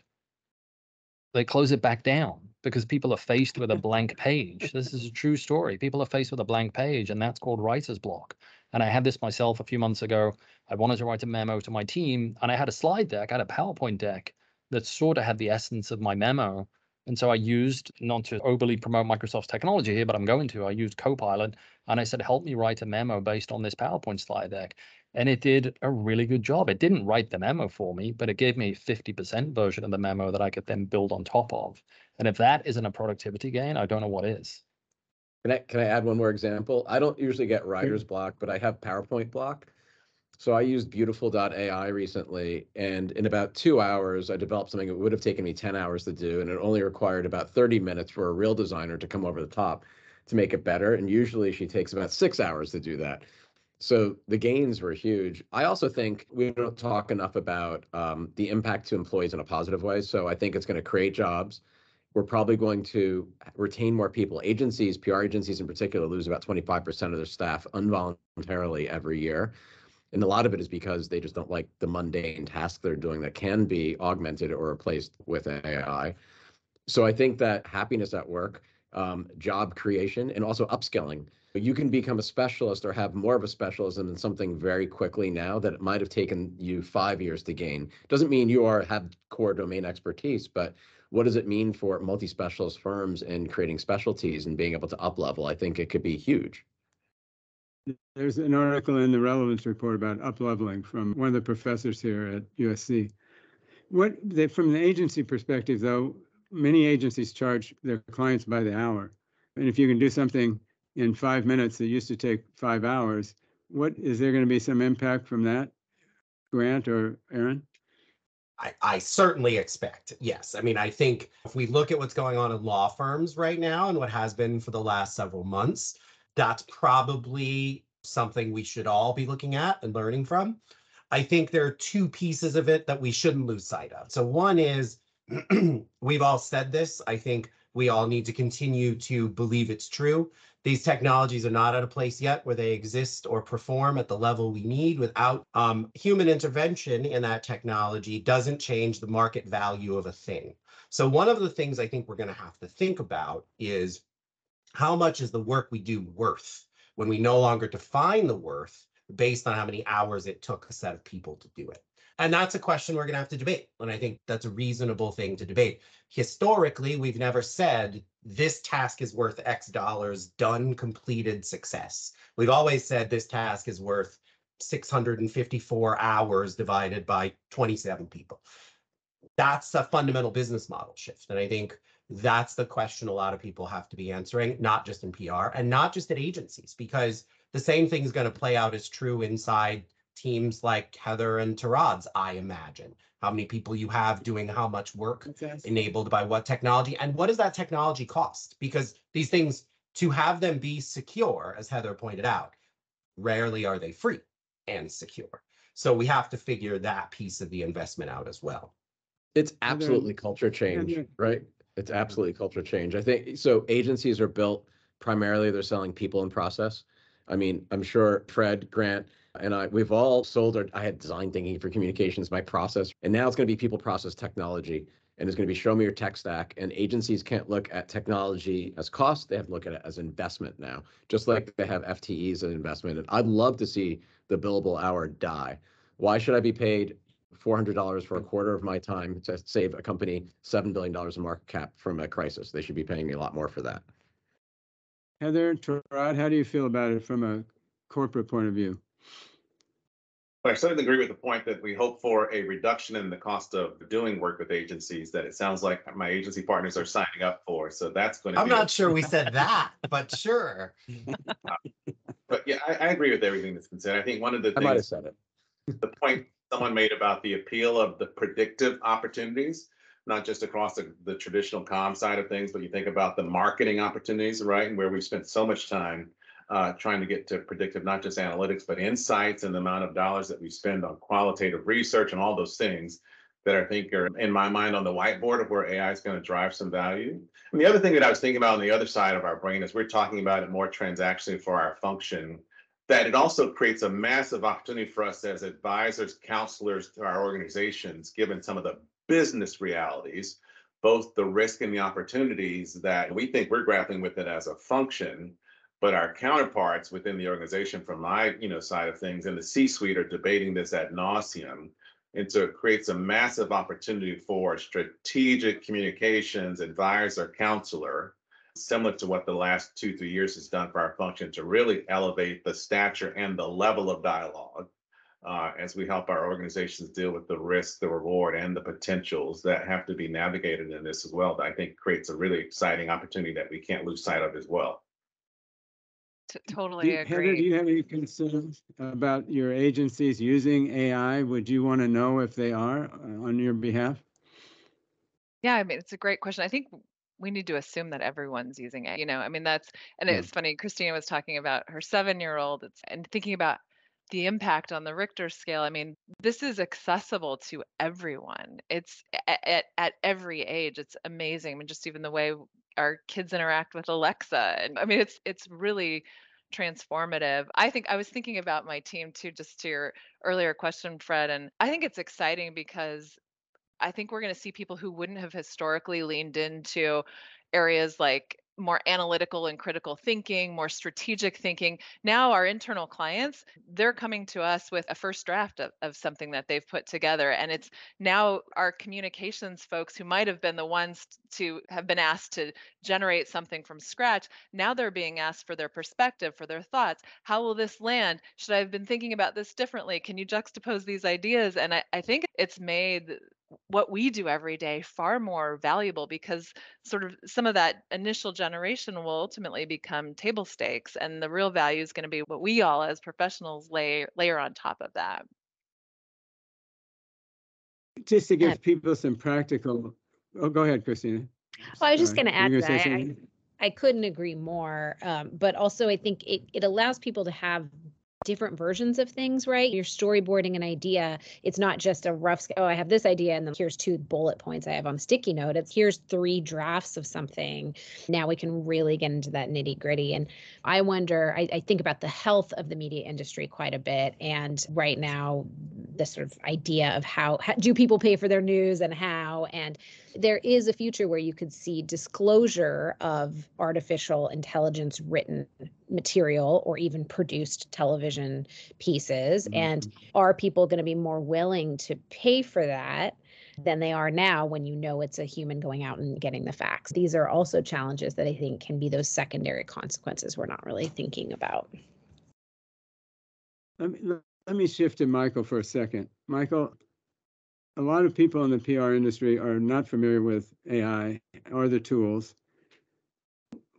They close it back down because people are faced with a blank page. This is a true story. People are faced with a blank page, and that's called writer's block. And I had this myself a few months ago. I wanted to write a memo to my team, and I had a slide deck, I had a PowerPoint deck that sort of had the essence of my memo. And so I used, not to overly promote Microsoft's technology here, but I'm going to, I used Copilot and I said, help me write a memo based on this PowerPoint slide deck. and it did a really good job. It didn't write the memo for me, but it gave me 50% version of the memo that I could then build on top of. And if that isn't a productivity gain, I don't know what is. Can I, can I add one more example? I don't usually get writer's block, but I have PowerPoint block. So I used beautiful.ai recently, and in about two hours, I developed something that would have taken me 10 hours to do, and it only required about 30 minutes for a real designer to come over the top to make it better. And usually she takes about six hours to do that. So the gains were huge. I also think we don't talk enough about um, the impact to employees in a positive way. So I think it's going to create jobs. We're probably going to retain more people. Agencies, PR agencies in particular, lose about 25% of their staff involuntarily every year and a lot of it is because they just don't like the mundane tasks they're doing that can be augmented or replaced with AI. So I think that happiness at work, um, job creation, and also upskilling. You can become a specialist or have more of a specialism in something very quickly now that it might have taken you five years to gain. Doesn't mean you are have core domain expertise, but what does it mean for multi-specialist firms in creating specialties and being able to up level? I think it could be huge. There's an article in the relevance report about upleveling from one of the professors here at USC. What from the agency perspective, though, many agencies charge their clients by the hour. And if you can do something in five minutes that used to take five hours, what is there going to be some impact from that, Grant or Aaron? I, I certainly expect, yes. I mean, I think if we look at what's going on in law firms right now and what has been for the last several months, that's probably something we should all be looking at and learning from. I think there are two pieces of it that we shouldn't lose sight of. So one is we've all said this. I think we all need to continue to believe it's true. These technologies are not at a place yet where they exist or perform at the level we need without um, human intervention in that technology doesn't change the market value of a thing. So one of the things I think we're going to have to think about is how much is the work we do worth when we no longer define the worth based on how many hours it took a set of people to do it? And that's a question we're going to have to debate. And I think that's a reasonable thing to debate. Historically, we've never said this task is worth X dollars, done, completed, success. We've always said this task is worth 654 hours divided by 27 people. That's a fundamental business model shift. And I think that's the question a lot of people have to be answering, not just in PR and not just at agencies, because the same thing is going to play out as true inside teams like Heather and Torod's, I imagine. How many people you have doing how much work enabled by what technology and what does that technology cost? Because these things, to have them be secure, as Heather pointed out, rarely are they free and secure. So we have to figure that piece of the investment out as well. It's absolutely culture change, right? It's absolutely culture change. I think so. Agencies are built primarily, they're selling people and process. I mean, I'm sure Fred, Grant, and I, we've all sold our, I had design thinking for communications, my process, and now it's going to be people process technology. And it's going to be show me your tech stack. And agencies can't look at technology as cost. They have to look at it as investment now, just like they have FTEs as investment. And I'd love to see the billable hour die. Why should I be paid $400 for a quarter of my time to save a company $7 billion in market cap from a crisis. They should be paying me a lot more for that. Heather, Torod, how do you feel about it from a corporate point of view? I certainly agree with the point that we hope for a reduction in the cost of doing work with agencies that it sounds like my agency partners are signing up for. So that's going to I'm not sure we said that, but sure. but yeah, I, I, agree with everything that's been said. I think one of the I things, might have said it. The point someone made about the appeal of the predictive opportunities, not just across the, the traditional com side of things, but you think about the marketing opportunities, right? And where we've spent so much time uh, trying to get to predictive, not just analytics, but insights and the amount of dollars that we spend on qualitative research and all those things that I think are in my mind on the whiteboard of where AI is going to drive some value. And the other thing that I was thinking about on the other side of our brain is we're talking about it more transactionally for our function that it also creates a massive opportunity for us as advisors, counselors to our organizations, given some of the business realities, both the risk and the opportunities that we think we're grappling with it as a function, but our counterparts within the organization from my you know side of things in the C-suite are debating this ad nauseum. And so it creates a massive opportunity for strategic communications advisor, counselor, similar to what the last two, three years has done for our function to really elevate the stature and the level of dialogue uh, as we help our organizations deal with the risk, the reward, and the potentials that have to be navigated in this as well. That I think creates a really exciting opportunity that we can't lose sight of as well. T- Do Totally you- Heather, do you have any concerns about your agencies using AI? Would you want to know if they are uh, on your behalf? Yeah, I mean, it's a great question. I think we need to assume that everyone's using it. You know, I mean, that's, and it's funny, Christina was talking about her seven-year-old it's, and thinking about the impact on the Richter scale. I mean, this is accessible to everyone. It's at, at, at every age. It's amazing. I mean, just even the way our kids interact with Alexa. And I mean, it's it's really transformative. I think I was thinking about my team too, just to your earlier question, Fred, and I think it's exciting because I think we're going to see people who wouldn't have historically leaned into areas like more analytical and critical thinking, more strategic thinking. Now, our internal clients, they're coming to us with a first draft of, of something that they've put together. And it's now our communications folks who might have been the ones to have been asked to generate something from scratch. Now they're being asked for their perspective, for their thoughts. How will this land? Should I have been thinking about this differently? Can you juxtapose these ideas? And I, I think it's made what we do every day far more valuable because sort of some of that initial generation will ultimately become table stakes and the real value is going to be what we all as professionals lay layer on top of that Just to give people some practical, oh, go ahead, Christina. Well, I was just going to Were add you to gonna that. I- I- I couldn't agree more. Um, but also, I think it, it allows people to have different versions of things, right? You're storyboarding an idea. It's not just a rough, oh, I have this idea, and then here's two bullet points I have on the sticky note. It's here's three drafts of something. Now we can really get into that nitty gritty. And I wonder, I, I think about the health of the media industry quite a bit. And right now, the sort of idea of how, how do people pay for their news and how, and there is a future where you could see disclosure of artificial intelligence written material or even produced television pieces. And Mhm. are people going to be more willing to pay for that than they are now when you know it's a human going out and getting the facts? These are also challenges that I think can be those secondary consequences we're not really thinking about. Let me, let me shift to Michael for a second. Michael, a lot of people in the PR industry are not familiar with AI or the tools.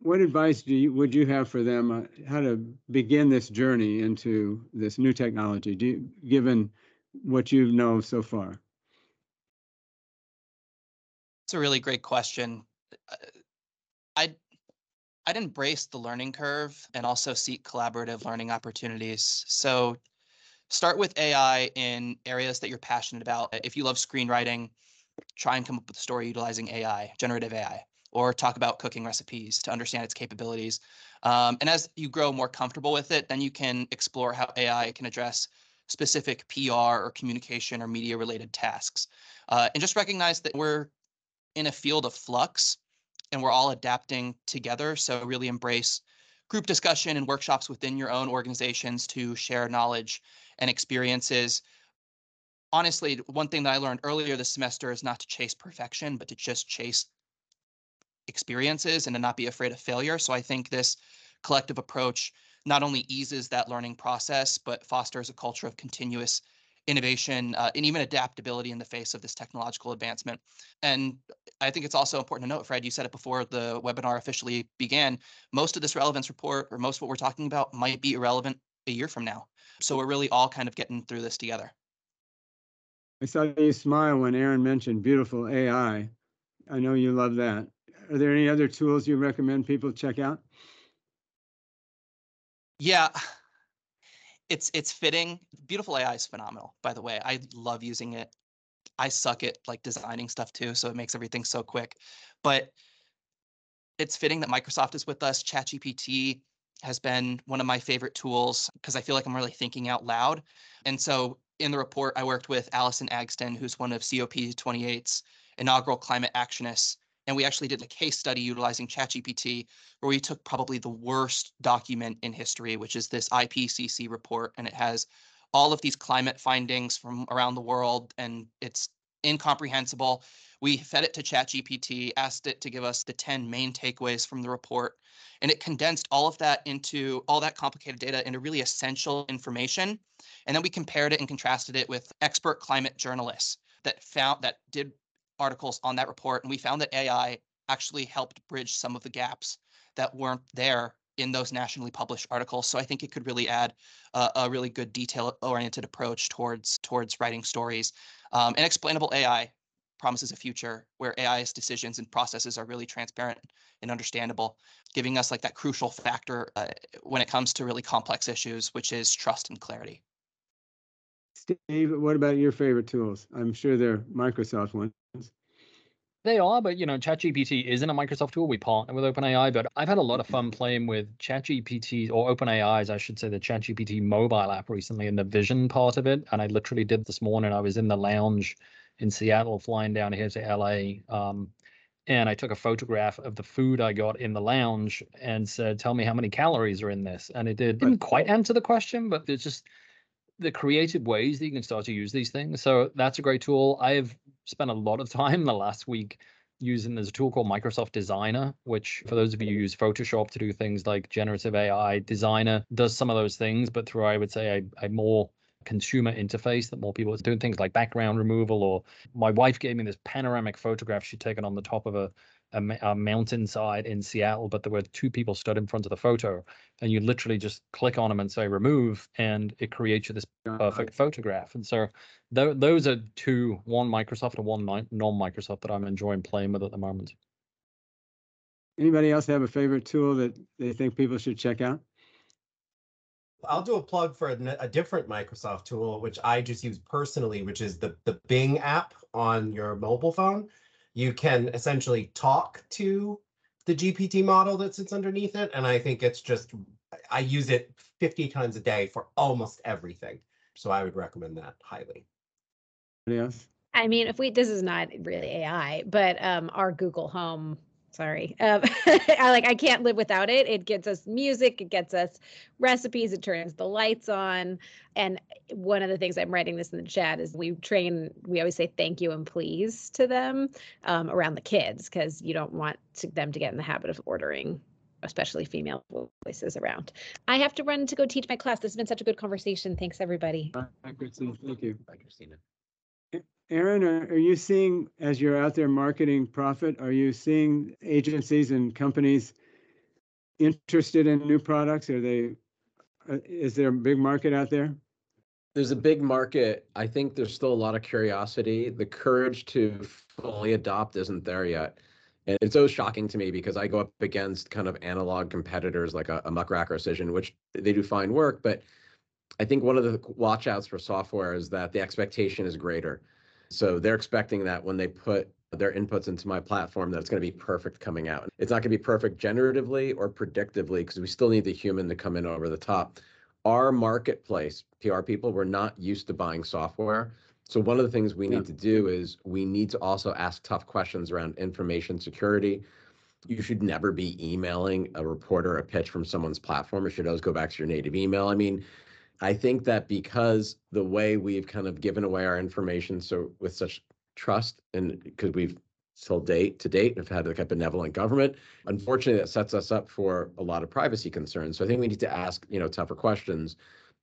What advice do you, would you have for them, uh, how to begin this journey into this new technology, you, given what you know so far? It's a really great question. Uh, I'd I'd embrace the learning curve and also seek collaborative learning opportunities. So start with AI in areas that you're passionate about. If you love screenwriting, try and come up with a story utilizing AI, generative AI, or talk about cooking recipes to understand its capabilities. Um, and as you grow more comfortable with it, then you can explore how AI can address specific PR or communication or media related tasks. Uh, and just recognize that we're in a field of flux and we're all adapting together. So really embrace group discussion and workshops within your own organizations to share knowledge and experiences. Honestly, one thing that I learned earlier this semester is not to chase perfection, but to just chase experiences and to not be afraid of failure. So I think this collective approach not only eases that learning process, but fosters a culture of continuous innovation uh, and even adaptability in the face of this technological advancement. And I think it's also important to note, Fred, you said it before the webinar officially began, most of this relevance report or most of what we're talking about might be irrelevant a year from now. So we're really all kind of getting through this together. I saw you smile when Aaron mentioned beautiful AI. I know you love that. Are there any other tools you recommend people check out? Yeah, it's it's fitting. Beautiful AI is phenomenal, by the way. I love using it. I suck at like designing stuff too, so it makes everything so quick. But it's fitting that Microsoft is with us. ChatGPT has been one of my favorite tools because I feel like I'm really thinking out loud. And so in the report, I worked with Allison Agston, who's one of COP28's inaugural climate actionists. And we actually did a case study utilizing ChatGPT where we took probably the worst document in history, which is this IPCC report. And it has all of these climate findings from around the world. And it's incomprehensible. We fed it to ChatGPT, asked it to give us the 10 main takeaways from the report, and it condensed all of that into all that complicated data into really essential information. And then we compared it and contrasted it with expert climate journalists that found that did articles on that report, and we found that AI actually helped bridge some of the gaps that weren't there in those nationally published articles. So I think it could really add a, a really good detail-oriented approach towards towards writing stories. Um, and explainable AI promises a future where AI's decisions and processes are really transparent and understandable, giving us like that crucial factor uh, when it comes to really complex issues, which is trust and clarity. Steve, what about your favorite tools? I'm sure they're Microsoft ones. They are, but you know, ChatGPT isn't a Microsoft tool. We partner with OpenAI, but I've had a lot of fun playing with ChatGPT or OpenAI's, I should say, the ChatGPT mobile app recently in the vision part of it. And I literally did this morning. I was in the lounge in Seattle, flying down here to LA. Um, and I took a photograph of the food I got in the lounge and said, "Tell me how many calories are in this." And it did, didn't quite answer the question, but there's just the creative ways that you can start to use these things. So that's a great tool. I've spent a lot of time the last week using there's a tool called Microsoft Designer, which for those of you who use Photoshop to do things like generative AI, Designer does some of those things, but through I would say a, a more consumer interface that more people are doing things like background removal or my wife gave me this panoramic photograph she'd taken on the top of a a, a, mountainside in Seattle, but there were two people stood in front of the photo, and you literally just click on them and say remove, and it creates you this perfect photograph. And so th- those are two, one Microsoft and one non-Microsoft that I'm enjoying playing with at the moment. Anybody else have a favorite tool that they think people should check out? I'll do a plug for a, a, different Microsoft tool, which I just use personally, which is the, the Bing app on your mobile phone. You can essentially talk to the GPT model that sits underneath it. And I think it's just, I use it 50 times a day for almost everything. So I would recommend that highly. Yes. I mean, if we, this is not really AI, but um, our Google Home sorry. Um, i like i can't live without it. It gets us music it gets us recipes it turns the lights on. And one of the things i'm writing this in the chat is we train we always say thank you and please to them um, around the kids because you don't want to, them to get in the habit of ordering especially female voices around. I have to run to go teach my class. This has been such a good conversation. Thanks everybody. Thank you. Bye, Christina. Aaron, are, are you seeing, as you're out there marketing profit, are you seeing agencies and companies interested in new products? Are they, uh, is there a big market out there? There's a big market. I think there's still a lot of curiosity. The courage to fully adopt isn't there yet. And it's so shocking to me because I go up against kind of analog competitors like a, a Muck Rack or Cision, which they do fine work. But I think one of the watchouts for software is that the expectation is greater. So they're expecting that when they put their inputs into my platform that it's going to be perfect coming out. It's not going to be perfect generatively or predictively because we still need the human to come in over the top. Our marketplace, PR people, we're not used to buying software. So one of the things we yeah. need to do is we need to also ask tough questions around information security. You should never be emailing a reporter a pitch from someone's platform. It should always go back to your native email. I mean, I think that because the way we've kind of given away our information so with such trust and because we've till date to date have had like a benevolent government unfortunately that sets us up for a lot of privacy concerns. So i think we need to ask you know tougher questions.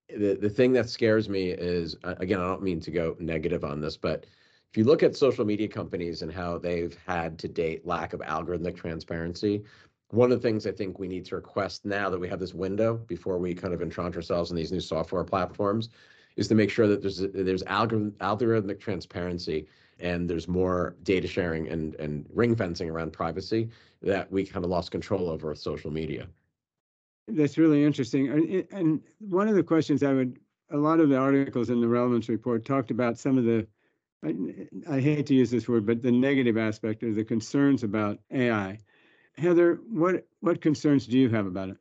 The, the thing that scares me is again i don't mean to go negative on this but if you look at social media companies and how they've had to date lack of algorithmic transparency one of the things I think we need to request now that we have this window before we kind of entrench ourselves in these new software platforms is to make sure that there's there's algorithm, algorithmic transparency and there's more data sharing and and ring fencing around privacy that we kind of lost control over with social media. That's really interesting. And one of the questions I would, a lot of the articles in the relevance report talked about some of the, I, I hate to use this word, but the negative aspect or the concerns about AI. Heather, what what concerns do you have about it?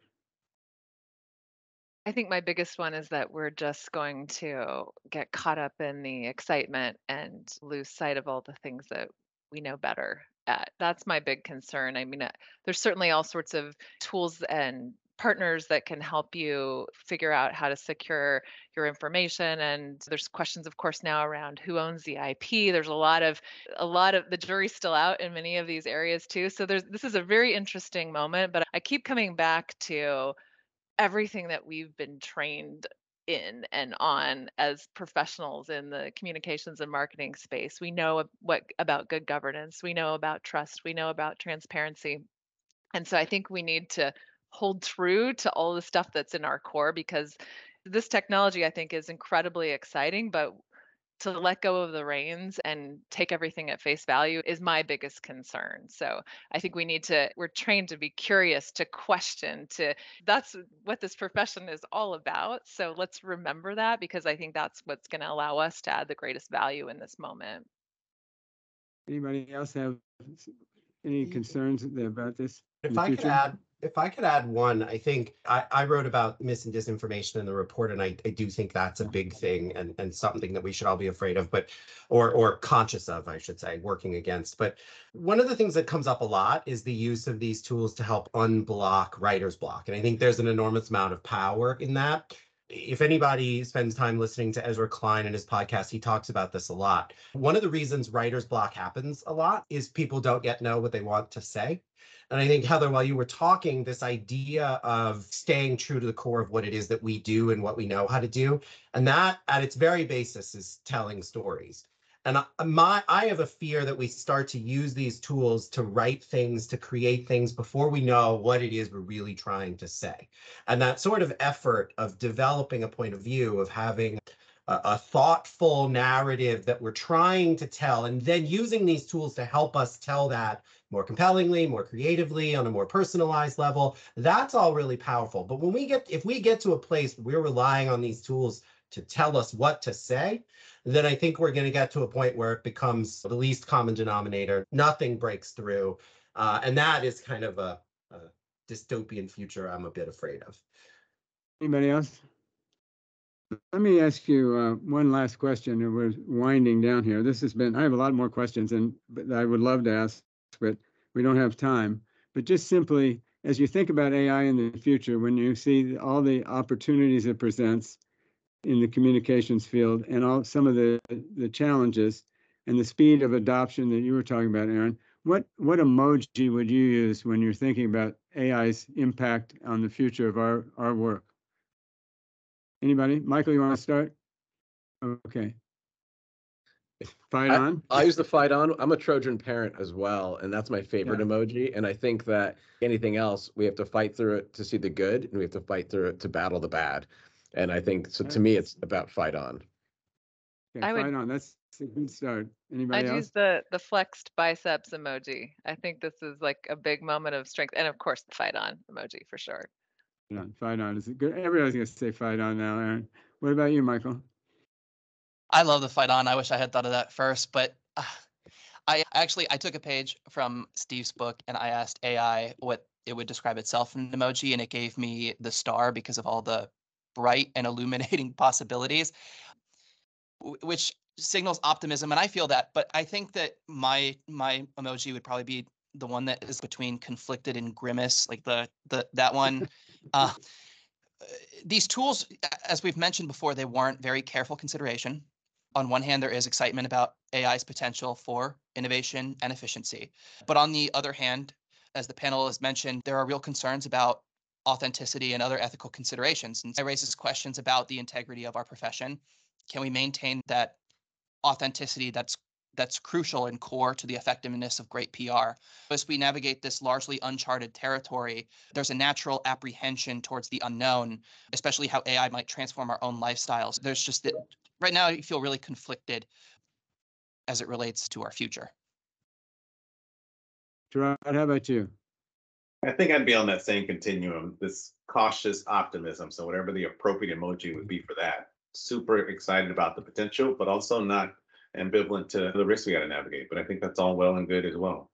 I think my biggest one is that we're just going to get caught up in the excitement and lose sight of all the things that we know better at. That's my big concern. I mean, uh, there's certainly all sorts of tools and partners that can help you figure out how to secure your information and there's questions of course now around who owns the ip there's a lot of a lot of the jury's still out in many of these areas too. So there's this is a very interesting moment but i keep coming back to everything that we've been trained in and on as professionals in the communications and marketing space. We know what about good governance. We know about trust. We know about transparency. And so i think we need to hold true to all the stuff that's in our core because this technology I think is incredibly exciting, but to let go of the reins and take everything at face value is my biggest concern. So I think we need to, we're trained to be curious, to question, to that's what this profession is all about. So let's remember that because I think that's what's going to allow us to add the greatest value in this moment. Anybody else have any concerns about this? If I could add if I could add one, I think I, I wrote about mis and disinformation in the report, and I, I do think that's a big thing and, and something that we should all be afraid of, but or or conscious of, I should say, working against. But one of the things that comes up a lot is the use of these tools to help unblock writer's block. And I think there's an enormous amount of power in that. If anybody spends time listening to Ezra Klein and his podcast, he talks about this a lot. One of the reasons writer's block happens a lot is people don't yet know what they want to say. And I think, Heather, while you were talking, this idea of staying true to the core of what it is that we do and what we know how to do, and that at its very basis is telling stories. And my, I have a fear that we start to use these tools to write things, to create things before we know what it is we're really trying to say. And that sort of effort of developing a point of view, of having a, a, thoughtful narrative that we're trying to tell, and then using these tools to help us tell that more compellingly, more creatively, on a more personalized level. That's all really powerful. But when we get, if we get to a place where we're relying on these tools to tell us what to say, then I think we're going to get to a point where it becomes the least common denominator. Nothing breaks through. Uh, and that is kind of a, a dystopian future I'm a bit afraid of. Anybody else? Let me ask you uh, one last question. We're winding down here. This has been, I have a lot more questions and I would love to ask, but we don't have time. But just simply, as you think about AI in the future, when you see all the opportunities it presents in the communications field and all some of the, the challenges and the speed of adoption that you were talking about, Aaron, what, what emoji would you use when you're thinking about AI's impact on the future of our, our work? Anybody? Michael, you want to start? Okay. Fight I, on. I use the fight on. I'm a Trojan parent as well, and that's my favorite Yeah. emoji. And I think that anything else, we have to fight through it to see the good, and we have to fight through it to battle the bad. And I think so. To me, it's about fight on. Okay, I would- fight on. That's a good start. Anybody I'd else? use the the flexed biceps emoji. I think this is like a big moment of strength, and of course the fight on emoji for sure. Fight on. Fight on. Is good? Everybody's gonna say fight on now, Aaron. What about you, Michael? I love the fight on. I wish I had thought of that first, but uh, I actually I took a page from Steve's book and I asked AI what it would describe itself in an emoji, and it gave me the star because of all the bright and illuminating possibilities, which signals optimism, and I feel that. But I think that my my emoji would probably be the one that is between conflicted and grimace, like the the that one. uh, these tools, as we've mentioned before, they warrant very careful consideration on one hand, there is excitement about AI's potential for innovation and efficiency. But on the other hand, as the panel has mentioned, there are real concerns about authenticity and other ethical considerations. And it raises questions about the integrity of our profession. Can we maintain that authenticity that's that's crucial and core to the effectiveness of great PR. As we navigate this largely uncharted territory, there's a natural apprehension towards the unknown, especially how AI might transform our own lifestyles. There's just right now I feel really conflicted as it relates to our future. Torod, how about you? I think I'd be on that same continuum, this cautious optimism. So whatever the appropriate emoji would be mm-hmm. for that. Super excited about the potential, but also not ambivalent to the risks we got to navigate. But I think that's all well and good as well.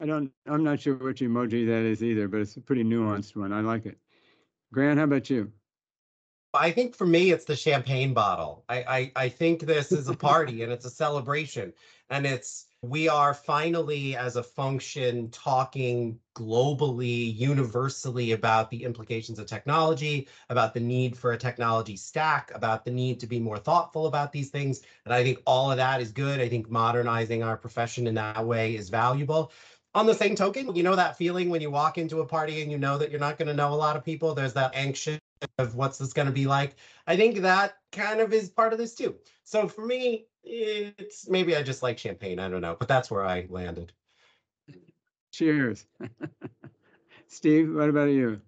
I don't, I'm not sure which emoji that is either, but it's a pretty nuanced one. I like it. Grant, how about you? I think for me, it's the champagne bottle. I, I, I think this is a party and it's a celebration. And it's, we are finally, as a function, talking globally, universally about the implications of technology, about the need for a technology stack, about the need to be more thoughtful about these things. And I think all of that is good. I think modernizing our profession in that way is valuable. On the same token, you know that feeling when you walk into a party and you know that you're not going to know a lot of people. There's that anxious of what's this going to be like. I think that kind of is part of this too. So for me, it's maybe I just like champagne. I don't know, but that's where I landed. Cheers. Steve, what about you?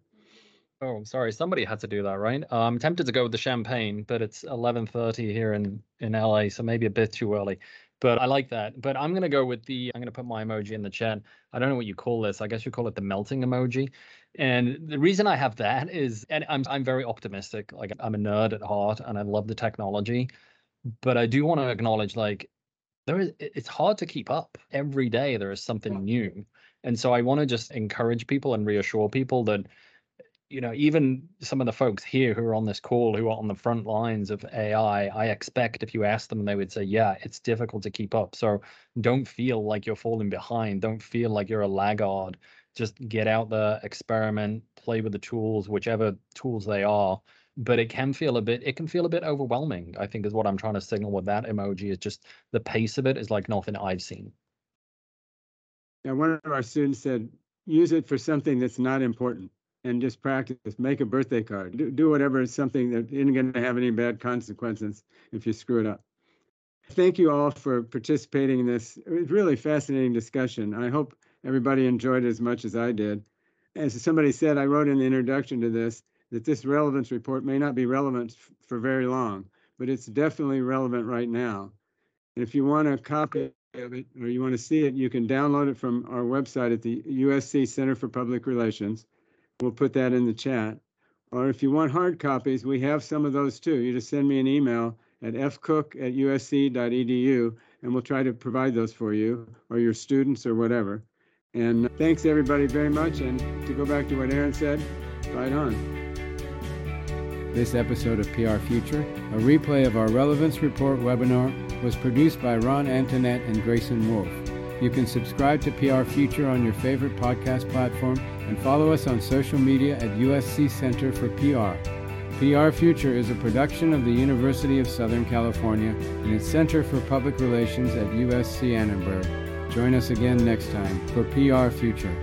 Oh, I'm sorry. Somebody had to do that, right? Uh, I'm tempted to go with the champagne, but it's 11:30 here in in LA, so maybe a bit too early. But I like that. But I'm gonna go with the. I'm gonna put my emoji in the chat. I don't know what you call this. I guess you call it the melting emoji. And the reason I have that is, and I'm I'm very optimistic. Like I'm a nerd at heart, and I love the technology. But I do want to acknowledge, like, there is. It's hard to keep up. Every day there is something new, and so I want to just encourage people and reassure people that you know, even some of the folks here who are on this call who are on the front lines of AI, I expect if you ask them, they would say, yeah, it's difficult to keep up. So don't feel like you're falling behind. Don't feel like you're a laggard. Just get out there, experiment, play with the tools, whichever tools they are. But it can feel a bit, it can feel a bit overwhelming, I think is what I'm trying to signal with that emoji is just the pace of it is like nothing I've seen. Yeah, one of our students said, use it for something that's not important and just practice. Make a birthday card. Do, do whatever is something that isn't going to have any bad consequences if you screw it up. Thank you all for participating in this. Really fascinating discussion. I hope everybody enjoyed it as much as I did. As somebody said, I wrote in the introduction to this that this relevance report may not be relevant for very long, but it's definitely relevant right now. And if you want a copy of it or you want to see it, you can download it from our website at the USC Center for Public Relations. We'll put that in the chat. Or if you want hard copies, we have some of those too. You just send me an email at fcook at usc.edu and we'll try to provide those for you or your students or whatever. And thanks everybody very much. And to go back to what Aaron said, right on. This episode of PR Future, a replay of our Relevance Report webinar, was produced by Ron Antoinette and Grayson Wolf. You can subscribe to PR Future on your favorite podcast platform and follow us on social media at USC Center for PR. PR Future is a production of the University of Southern California and its Center for Public Relations at USC Annenberg. Join us again next time for PR Future.